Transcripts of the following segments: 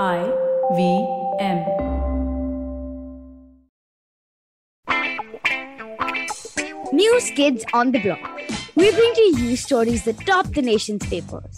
I V M. News Kids on the Block. We bring to you stories that top the nation's papers.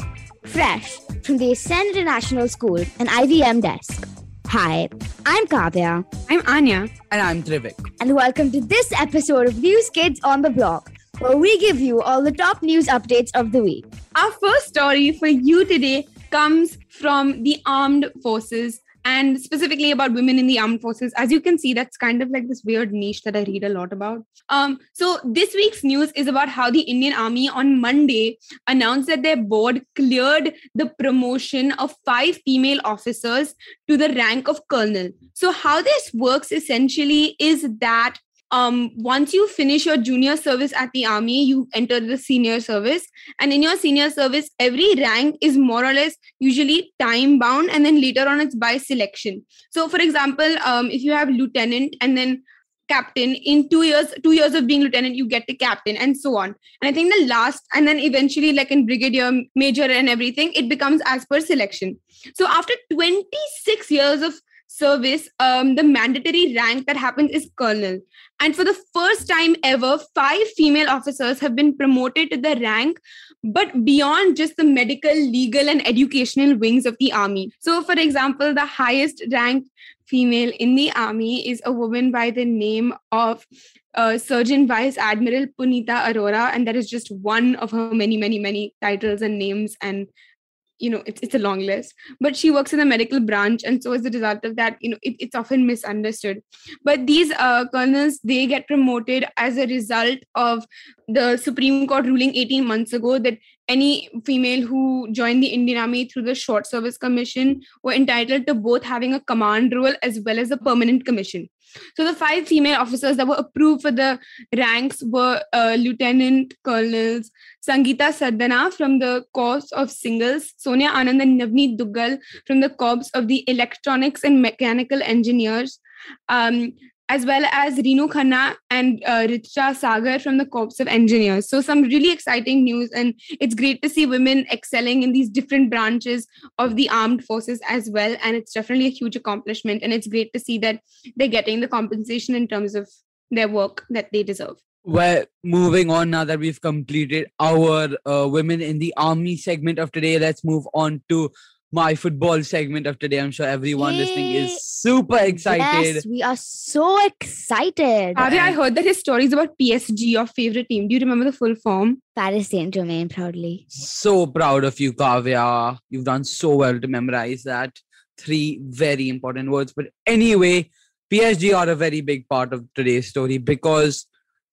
Fresh from the Ascend International School and IVM desk. Hi, I'm Kavya, I'm Anya. And I'm Trivik. and welcome to this episode of News Kids on the Block, where we give you all the top news updates of the week. Our first story for you today comes from the armed forces and specifically about women in the armed forces. As you can see, that's kind of like this weird niche that I read a lot about. Um, so this week's news is about how the Indian Army on Monday announced that their board cleared the promotion of five female officers to the rank of colonel. So how this works essentially is that um, once you finish your junior service at the army, you enter the senior service. And in your senior service, every rank is more or less usually time bound, and then later on it's by selection. So, for example, um, if you have lieutenant and then captain in two years two years of being lieutenant you get to captain and so on and i think the last and then eventually like in brigadier major and everything it becomes as per selection so after 26 years of service um, the mandatory rank that happens is colonel and for the first time ever five female officers have been promoted to the rank but beyond just the medical legal and educational wings of the army so for example the highest ranked female in the army is a woman by the name of uh, Surgeon Vice Admiral Punita Arora, and that is just one of her many, many, many titles and names. And you know, it's it's a long list. But she works in the medical branch, and so as a result of that, you know, it, it's often misunderstood. But these uh, colonels they get promoted as a result of the Supreme Court ruling 18 months ago that any female who joined the Indian Army through the Short Service Commission were entitled to both having a command role as well as a permanent commission. So the five female officers that were approved for the ranks were uh, Lieutenant Colonels Sangeeta Sardana from the Corps of Signals, Sonia Anand and Navneet Duggal from the Corps of the Electronics and Mechanical Engineers, um, as well as Renu Khanna and uh, Richa Sagar from the Corps of Engineers. So some really exciting news, and it's great to see women excelling in these different branches of the armed forces as well. And it's definitely a huge accomplishment, and it's great to see that they're getting the compensation in terms of their work that they deserve. Well, moving on now that we've completed our uh, women in the army segment of today, let's move on to my football segment of today. I'm sure everyone listening is super excited. Yes, we are so excited. Arya, I heard that his story is about PSG, your favorite team. Do you remember the full form? Paris Saint Germain proudly. So proud of you, Kavya. You've done so well to memorize that. Three very important words. But anyway, PSG are a very big part of today's story because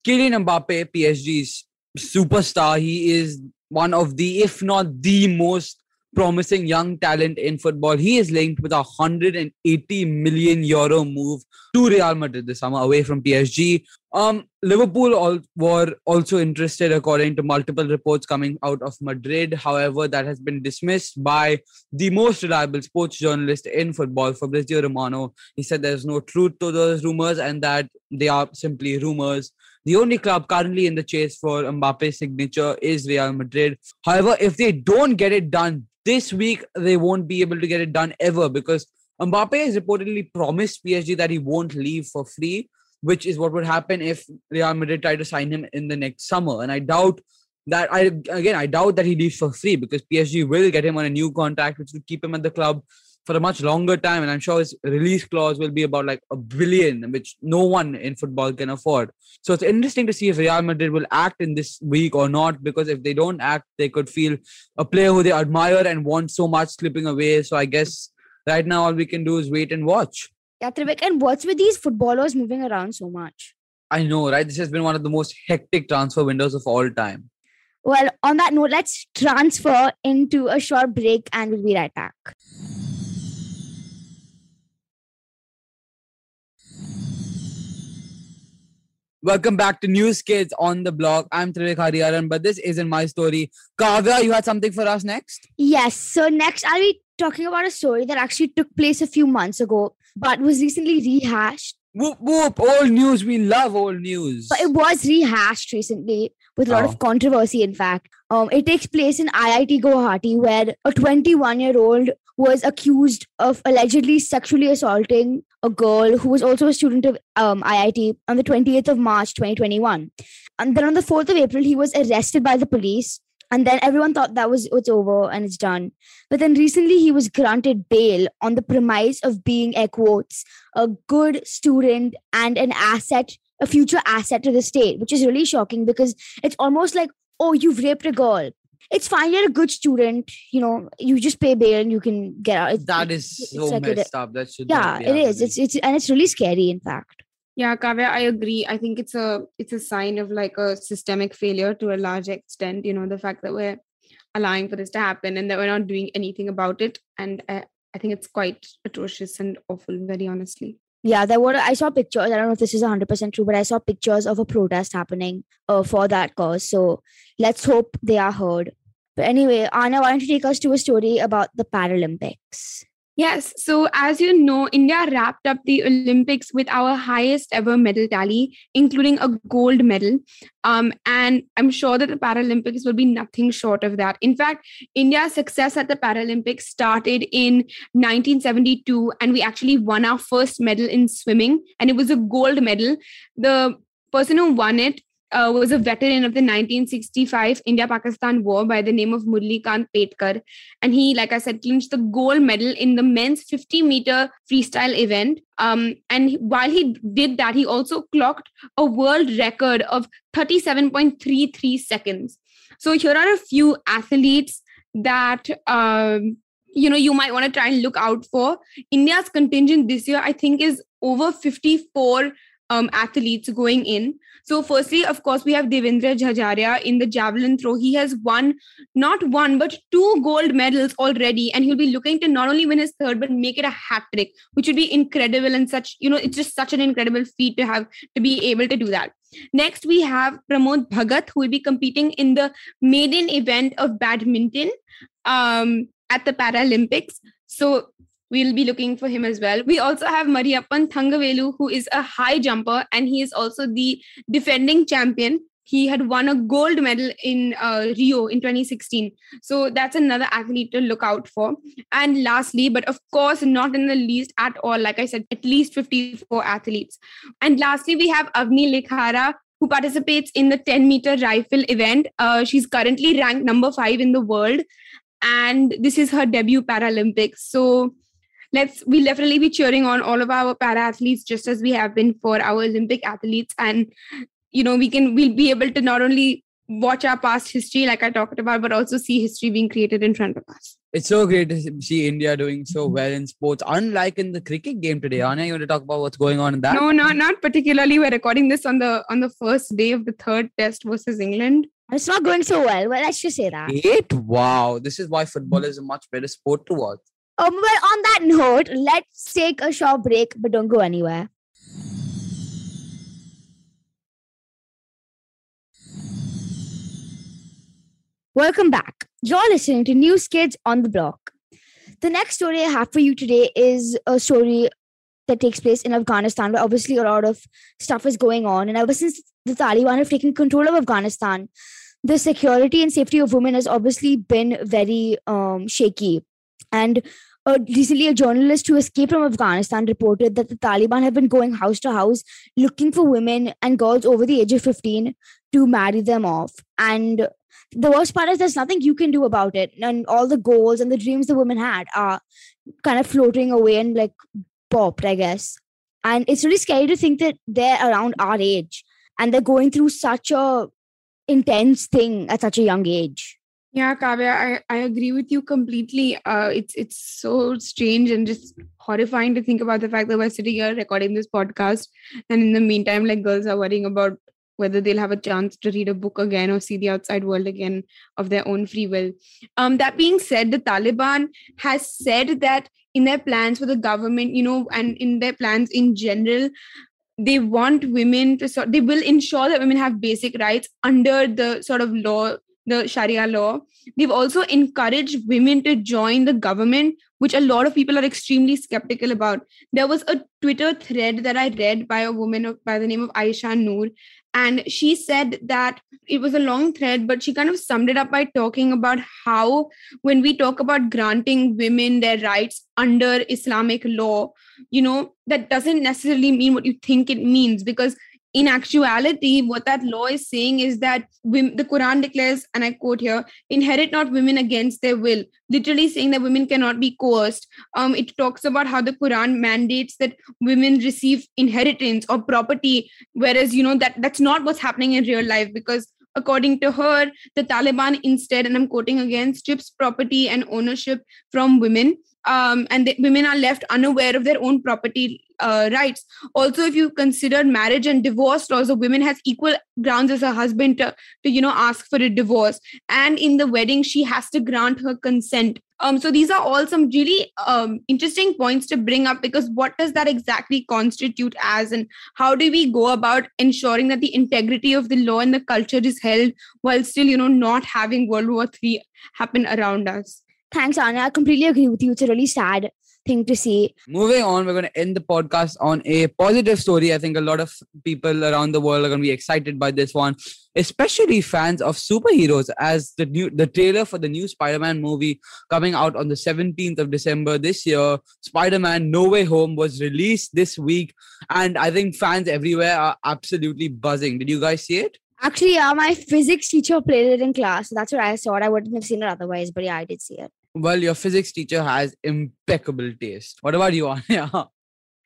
Kylian Mbappe, PSG's superstar, he is one of the, if not the most promising young talent in football. He is linked with a 180 million euro move to Real Madrid this summer away from PSG. Um, Liverpool all, were also interested, according to multiple reports coming out of Madrid. However, that has been dismissed by the most reliable sports journalist in football, Fabrizio Romano. He said there's no truth to those rumors and that they are simply rumors. The only club currently in the chase for Mbappe's signature is Real Madrid. However, if they don't get it done this week, they won't be able to get it done ever because Mbappe has reportedly promised PSG that he won't leave for free, which is what would happen if Real Madrid try to sign him in the next summer. And I doubt that I again I doubt that he leaves for free because PSG will get him on a new contract, which would keep him at the club for a much longer time. And I'm sure his release clause will be about like a billion, which no one in football can afford. So it's interesting to see if Real Madrid will act in this week or not, because if they don't act, they could feel a player who they admire and want so much slipping away. So I guess right now all we can do is wait and watch. Yeah, Trivik, and what's with these footballers moving around so much? I know, right? This has been one of the most hectic transfer windows of all time. Well, on that note, let's transfer into a short break and we'll be right back. Welcome back to News Kids on the Block. I'm Trivik Hariharan, but this isn't my story. Kavya, you had something for us next? Yes, so next I'll be talking about a story that actually took place a few months ago, but was recently rehashed. Whoop whoop, old news. We love old news. But it was rehashed recently with a lot Oh. of controversy, in fact. Um, it takes place in IIT Guwahati, where a 21 year old was accused of allegedly sexually assaulting a girl who was also a student of um, IIT on the 28th of March 2021. And then on the 4th of April, he was arrested by the police. And then everyone thought that was it's over and it's done. But then recently he was granted bail on the premise of being, air quotes, a good student and an asset, a future asset to the state, which is really shocking because it's almost like, oh, you've raped a girl. It's fine, you're a good student. You know, you just pay bail and you can get out. It's- That is it's so like a- messed up. That should yeah, not be it is. It's it's and it's really scary, in fact. Yeah, Kavya, I agree. I think it's a it's a sign of like a systemic failure to a large extent. You know, the fact that we're allowing for this to happen and that we're not doing anything about it. And I, I think it's quite atrocious and awful, very honestly. Yeah, there were. I saw pictures. I don't know if this is 100% true, but I saw pictures of a protest happening uh, for that cause. So let's hope they are heard. But anyway, Anna, why don't you take us to a story about the Paralympics? Yes. So, as you know, India wrapped up the Olympics with our highest ever medal tally, including a gold medal. Um, and I'm sure that the Paralympics will be nothing short of that. In fact, India's success at the Paralympics started in 1972, and we actually won our first medal in swimming, and it was a gold medal. The person who won it uh, was a veteran of the 1965 India Pakistan War by the name of Murli Kant Petkar. And he, like I said, clinched the gold medal in the men's 50 meter freestyle event. Um, and while he did that, he also clocked a world record of 37.33 seconds. So here are a few athletes that. Um, you know you might want to try and look out for india's contingent this year i think is over 54 um, athletes going in so, firstly, of course, we have Devendra Jhajharia in the javelin throw. He has won not one but two gold medals already, and he'll be looking to not only win his third but make it a hat trick, which would be incredible and such. You know, it's just such an incredible feat to have to be able to do that. Next, we have Pramod Bhagat, who will be competing in the maiden event of badminton um, at the Paralympics. So we'll be looking for him as well. We also have Mariappan Thangavelu, who is a high jumper and he is also the defending champion. He had won a gold medal in uh, Rio in 2016. So that's another athlete to look out for. And lastly, but of course, not in the least at all, like I said, at least 54 athletes. And lastly, we have Avni Lekhara, who participates in the 10 meter rifle event. Uh, she's currently ranked number five in the world. And this is her debut Paralympics. So let's we'll definitely be cheering on all of our para athletes just as we have been for our olympic athletes and you know we can we'll be able to not only watch our past history like i talked about but also see history being created in front of us It's so great to see India doing so mm-hmm. well in sports, unlike in the cricket game today. Anya, you want to talk about what's going on in that? no not not particularly we're recording this on the on the first day of the third test versus england It's not going so well. Well, let's just say that. Eight? Wow. This is why football is a much better sport to watch. Um, well, on that note, let's take a short break, but don't go anywhere. Welcome back. You're listening to News Kids on the Block. The next story I have for you today is a story that takes place in Afghanistan, where obviously a lot of stuff is going on. And ever since the Taliban have taken control of Afghanistan, the security and safety of women has obviously been very um, shaky. And uh, recently, a journalist who escaped from Afghanistan reported that the Taliban have been going house to house looking for women and girls over the age of 15 to marry them off. And the worst part is there's nothing you can do about it. And all the goals and the dreams the women had are kind of floating away and like popped, I guess. And it's really scary to think that they're around our age and they're going through such a intense thing at such a young age. Yeah, Kavya, I, I agree with you completely. Uh, it's it's so strange and just horrifying to think about the fact that we're sitting here recording this podcast, and in the meantime, like girls are worrying about whether they'll have a chance to read a book again or see the outside world again of their own free will. Um, that being said, the Taliban has said that in their plans for the government, you know, and in their plans in general, they want women to sort they will ensure that women have basic rights under the sort of law the sharia law. They've also encouraged women to join the government which a lot of people are extremely skeptical about. There was a twitter thread that i read by a woman by the name of aisha noor and she said that it was a long thread, but she kind of summed it up by talking about how when we talk about granting women their rights under Islamic law, you know, that doesn't necessarily mean what you think it means because in actuality, what that law is saying is that the Quran declares, and I quote here, inherit not women against their will, literally saying that women cannot be coerced. Um, it talks about how the Quran mandates that women receive inheritance or property, whereas, you know, that that's not what's happening in real life because according to her, the Taliban instead, and I'm quoting again, strips property and ownership from women um, and the, women are left unaware of their own property uh, rights. Also, if you consider marriage and divorce laws, a woman has equal grounds as a husband to, to, you know, ask for a divorce. And in the wedding, she has to grant her consent. Um, so these are all some really um, interesting points to bring up because what does that exactly constitute as, and how do we go about ensuring that the integrity of the law and the culture is held while still, you know, not having World War Three happen around us? Thanks, Anya. I completely agree with you. It's a really sad thing to see. Moving on, we're going to end the podcast on a positive story. I think a lot of people around the world are going to be excited by this one, especially fans of superheroes. As the new the trailer for the new Spider-Man movie coming out on the 17th of December this year, Spider-Man No Way Home was released this week, and I think fans everywhere are absolutely buzzing. Did you guys see it? Actually, yeah, my physics teacher played it in class. So that's what I saw. I wouldn't have seen it otherwise, but yeah, I did see it. Well, your physics teacher has impeccable taste. What about you, Anya?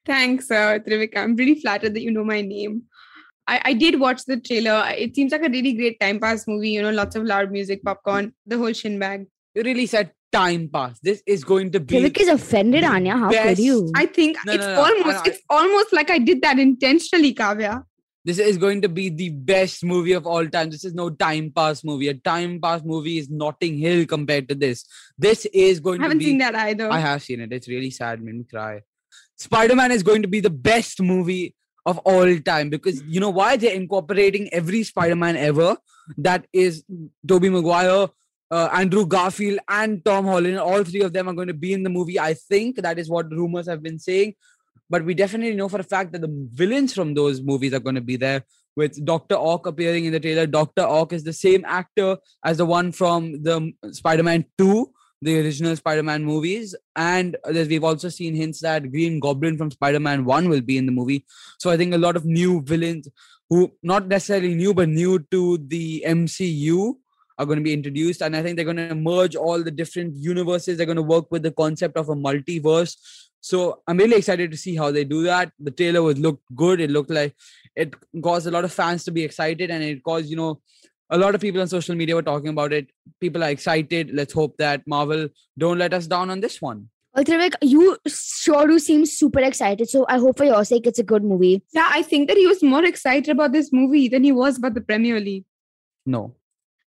Thanks, uh, Trivika. I'm really flattered that you know my name. I, I did watch the trailer. It seems like a really great time pass movie. You know, lots of loud music, popcorn, the whole shin bag. You really said time pass. This is going to be. Trivik is offended, Anya. How best. could you? I think no, it's no, no, almost it's almost like I did that intentionally, Kavya. This is going to be the best movie of all time. This is no time pass movie. A time pass movie is Notting Hill compared to this. This is going to be- I haven't be, seen that either. I have seen it. It's really sad, made me cry. Spider Man is going to be the best movie of all time because you know why they're incorporating every Spider Man ever. That is Tobey Maguire, uh, Andrew Garfield, and Tom Holland. All three of them are going to be in the movie. I think that is what rumors have been saying but we definitely know for a fact that the villains from those movies are going to be there with Dr. Ock appearing in the trailer. Dr. Ock is the same actor as the one from the Spider-Man 2, the original Spider-Man movies. And uh, we've also seen hints that Green Goblin from Spider-Man 1 will be in the movie. So I think a lot of new villains who not necessarily new, but new to the MCU are going to be introduced. And I think they're going to merge all the different universes. They're going to work with the concept of a multiverse so I'm really excited to see how they do that. The trailer was looked good. It looked like it caused a lot of fans to be excited, and it caused you know a lot of people on social media were talking about it. People are excited. Let's hope that Marvel don't let us down on this one. Well, Trivik, you sure do seem super excited. So I hope for your sake it's a good movie. Yeah, I think that he was more excited about this movie than he was about the Premier League. No,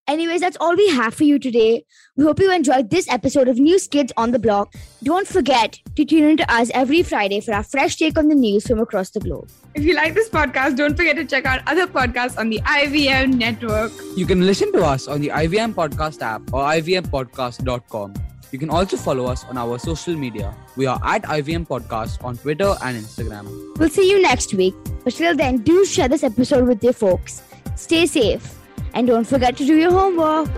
Anyways, that's all we have for you today. We hope you enjoyed this episode of News Kids on the Block. Don't forget to tune in to us every Friday for our fresh take on the news from across the globe. If you like this podcast, don't forget to check out other podcasts on the IVM network. You can listen to us on the IVM Podcast app or ivmpodcast.com. You can also follow us on our social media. We are at IVM Podcast on Twitter and Instagram. We'll see you next week. But till then, do share this episode with your folks. Stay safe and don't forget to do your homework.